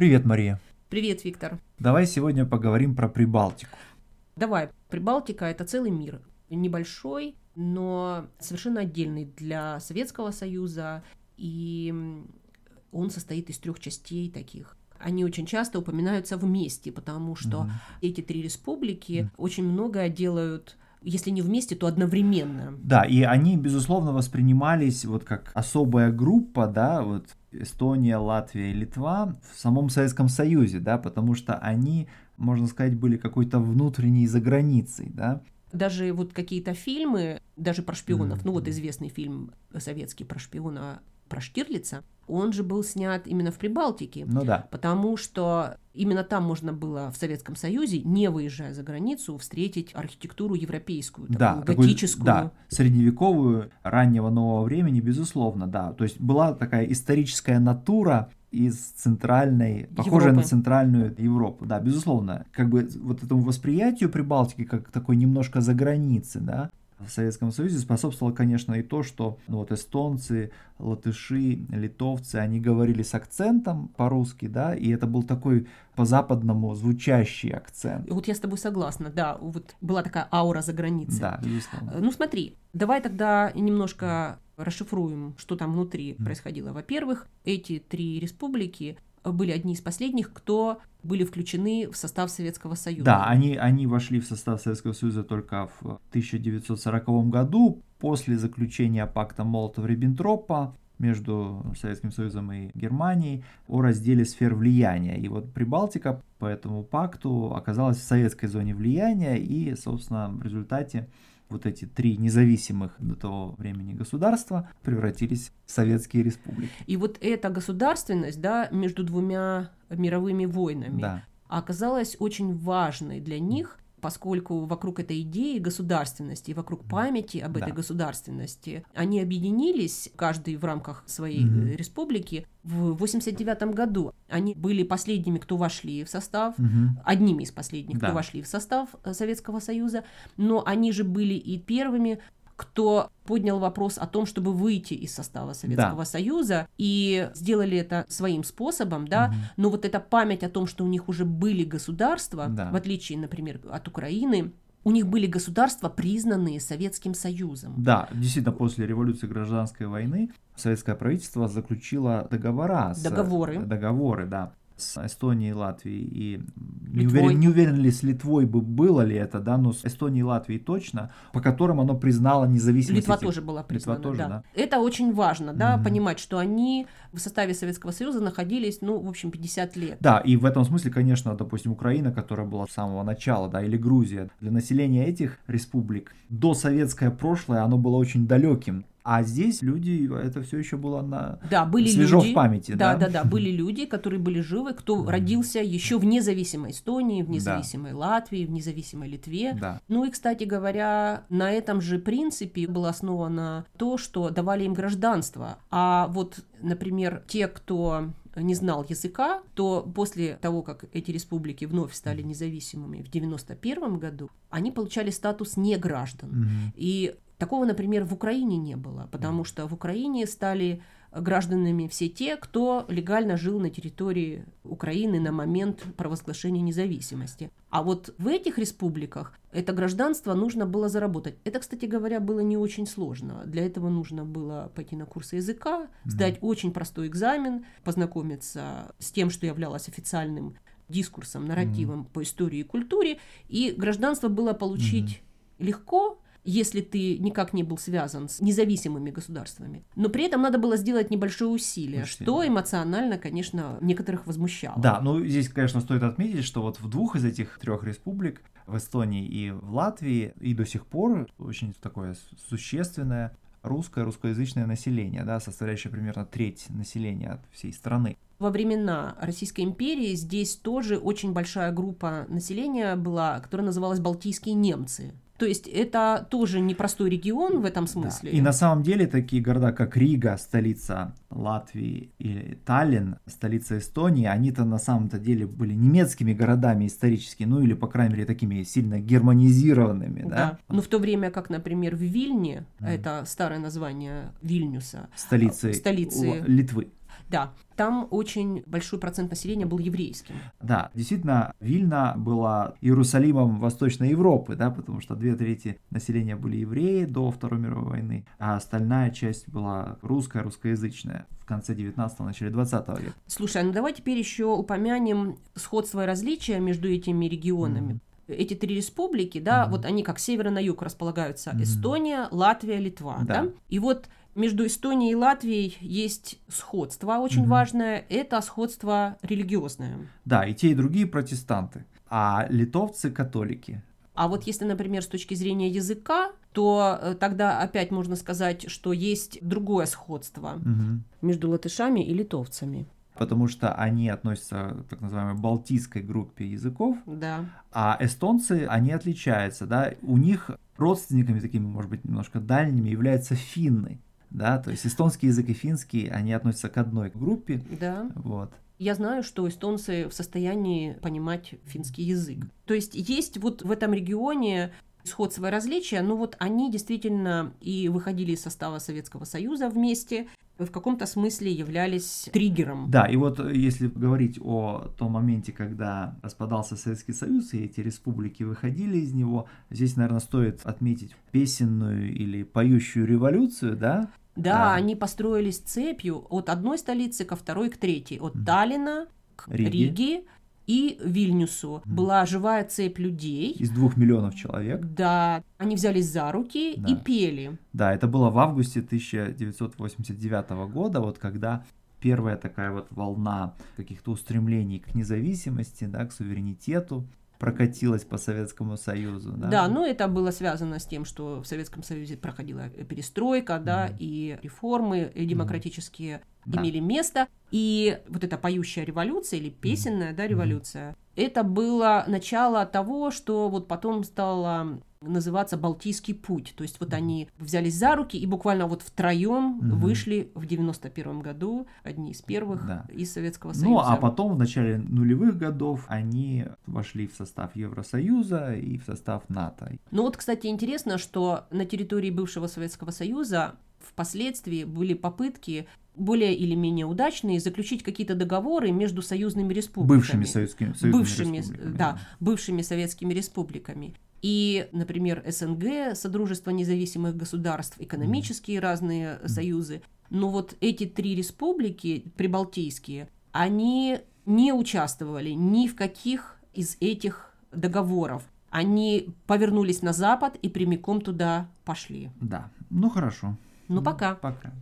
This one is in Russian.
Привет, Мария. Привет, Виктор. Давай сегодня поговорим про Прибалтику. Давай. Прибалтика – это целый мир. Небольшой, но совершенно отдельный для Советского Союза. И он состоит из трех частей таких они очень часто упоминаются вместе, потому что mm эти три республики mm очень многое делают если не вместе, то одновременно. Да, и они, безусловно, воспринимались вот как особая группа, да, вот Эстония, Латвия и Литва в самом Советском Союзе, да, потому что они, можно сказать, были какой-то внутренней заграницей, да. Даже вот какие-то фильмы, даже про шпионов, mm-hmm. ну вот известный фильм советский про шпиона про Штирлица, он же был снят именно в Прибалтике. Ну да. Потому что именно там можно было в Советском Союзе, не выезжая за границу, встретить архитектуру европейскую, да, такую готическую. Такой, да, средневековую, раннего нового времени, безусловно, да. То есть была такая историческая натура из центральной, похожая на центральную Европу, да, безусловно, как бы вот этому восприятию Прибалтики как такой немножко за границы, да, в Советском Союзе способствовало, конечно, и то, что ну, вот эстонцы, латыши, литовцы, они говорили с акцентом по-русски, да, и это был такой по-западному звучащий акцент. Вот я с тобой согласна, да, вот была такая аура за границей. Да, безусловно. Ну смотри, давай тогда немножко расшифруем, что там внутри mm. происходило. Во-первых, эти три республики были одни из последних, кто были включены в состав Советского Союза. Да, они, они вошли в состав Советского Союза только в 1940 году, после заключения пакта Молотова-Риббентропа между Советским Союзом и Германией о разделе сфер влияния. И вот Прибалтика по этому пакту оказалась в советской зоне влияния, и, собственно, в результате вот эти три независимых до того времени государства превратились в советские республики. И вот эта государственность, да, между двумя мировыми войнами, да. оказалась очень важной для них, поскольку вокруг этой идеи государственности, вокруг памяти об этой да. государственности, они объединились, каждый в рамках своей mm республики, в 89 году. Они были последними, кто вошли в состав, mm одними из последних, да. кто вошли в состав э, Советского Союза, но они же были и первыми, кто поднял вопрос о том, чтобы выйти из состава Советского да. Союза, и сделали это своим способом, да, угу. но вот эта память о том, что у них уже были государства, да. в отличие, например, от Украины, у них были государства, признанные Советским Союзом. Да, действительно, после революции гражданской войны советское правительство заключило договора. Договоры. С, договоры, да с Эстонией, Латвией и не уверен, не уверен ли с Литвой бы было ли это, да, но с Эстонией и Латвией точно, по которым оно признало независимость. Литва этих... тоже была признана, Литва тоже, да. да. Это очень важно, да, угу. понимать, что они в составе Советского Союза находились, ну, в общем, 50 лет. Да, и в этом смысле, конечно, допустим, Украина, которая была с самого начала, да, или Грузия, для населения этих республик до советское прошлое, оно было очень далеким. А здесь люди, это все еще было на да, были свежо люди, в памяти. Да, да, да, да, были люди, которые были живы, кто родился еще в независимой Эстонии, в независимой да. Латвии, в независимой Литве. Да. Ну и, кстати говоря, на этом же принципе было основано то, что давали им гражданство. А вот, например, те, кто не знал языка, то после того, как эти республики вновь стали независимыми в 1991 году, они получали статус неграждан. Mm-hmm. И Такого, например, в Украине не было, потому что в Украине стали гражданами все те, кто легально жил на территории Украины на момент провозглашения независимости. А вот в этих республиках это гражданство нужно было заработать. Это, кстати говоря, было не очень сложно. Для этого нужно было пойти на курсы языка, сдать mm-hmm. очень простой экзамен, познакомиться с тем, что являлось официальным дискурсом, нарративом mm-hmm. по истории и культуре, и гражданство было получить mm-hmm. легко, если ты никак не был связан с независимыми государствами. Но при этом надо было сделать небольшое усилие, Усилие. что эмоционально, конечно, некоторых возмущало. Да, ну здесь, конечно, стоит отметить, что вот в двух из этих трех республик, в Эстонии и в Латвии, и до сих пор очень такое существенное русское, русскоязычное население, да, составляющее примерно треть населения от всей страны. Во времена Российской империи здесь тоже очень большая группа населения была, которая называлась Балтийские немцы. То есть это тоже непростой регион в этом смысле. Да. И на самом деле такие города, как Рига, столица Латвии, и Таллин, столица Эстонии, они-то на самом-то деле были немецкими городами исторически, ну или, по крайней мере, такими сильно германизированными. Да. да? Но в то время как, например, в Вильне, mm. это старое название Вильнюса, столицы, столицы Литвы Да, там очень большой процент населения был еврейским. Да, действительно, Вильна была Иерусалимом Восточной Европы, да, потому что две трети населения были евреи до Второй мировой войны, а остальная часть была русская, русскоязычная в конце 19-го, начале 20 века. Слушай, а ну давай теперь еще упомянем сходство и различия между этими регионами. Mm-hmm эти три республики, да, mm-hmm. вот они как севера на юг располагаются: mm-hmm. Эстония, Латвия, Литва, да. да. И вот между Эстонией и Латвией есть сходство очень угу. важное. Это сходство религиозное. Да, и те, и другие протестанты. А литовцы католики. А вот если, например, с точки зрения языка, то э, тогда опять можно сказать, что есть другое сходство угу. между латышами и литовцами. Потому что они относятся к так называемой балтийской группе языков. Да. А эстонцы, они отличаются, да. У них родственниками такими, может быть, немножко дальними являются финны да, то есть эстонский язык и финский, они относятся к одной группе. Да. Вот. Я знаю, что эстонцы в состоянии понимать финский язык. То есть есть вот в этом регионе сходство различия, но вот они действительно и выходили из состава Советского Союза вместе, в каком-то смысле являлись триггером. Да, и вот если говорить о том моменте, когда распадался Советский Союз, и эти республики выходили из него, здесь, наверное, стоит отметить песенную или поющую революцию, да, да, а. они построились цепью от одной столицы ко второй, к третьей, от mm. Таллина к Риге, Риге и Вильнюсу. Mm. Была живая цепь людей. Из двух миллионов человек. Да, они взялись за руки да. и пели. Да, это было в августе 1989 года, вот когда первая такая вот волна каких-то устремлений к независимости, да, к суверенитету прокатилась по Советскому Союзу. Да, да ну это было связано с тем, что в Советском Союзе проходила перестройка, да, mm и реформы и демократические mm имели место. И вот эта поющая революция или песенная, mm да, революция, mm это было начало того, что вот потом стало называться Балтийский путь. То есть вот они взялись за руки и буквально вот втроем угу. вышли в 91 году, одни из первых да. из Советского Союза. Ну, а потом в начале нулевых годов они вошли в состав Евросоюза и в состав НАТО. Ну вот, кстати, интересно, что на территории бывшего Советского Союза впоследствии были попытки более или менее удачные заключить какие-то договоры между союзными республиками. Бывшими советскими, союзными бывшими, республиками. Да, бывшими советскими республиками. И, например, СНГ, Содружество независимых государств, экономические разные mm. союзы. Но вот эти три республики прибалтийские, они не участвовали ни в каких из этих договоров. Они повернулись на Запад и прямиком туда пошли. Да, ну хорошо. Ну пока. Пока.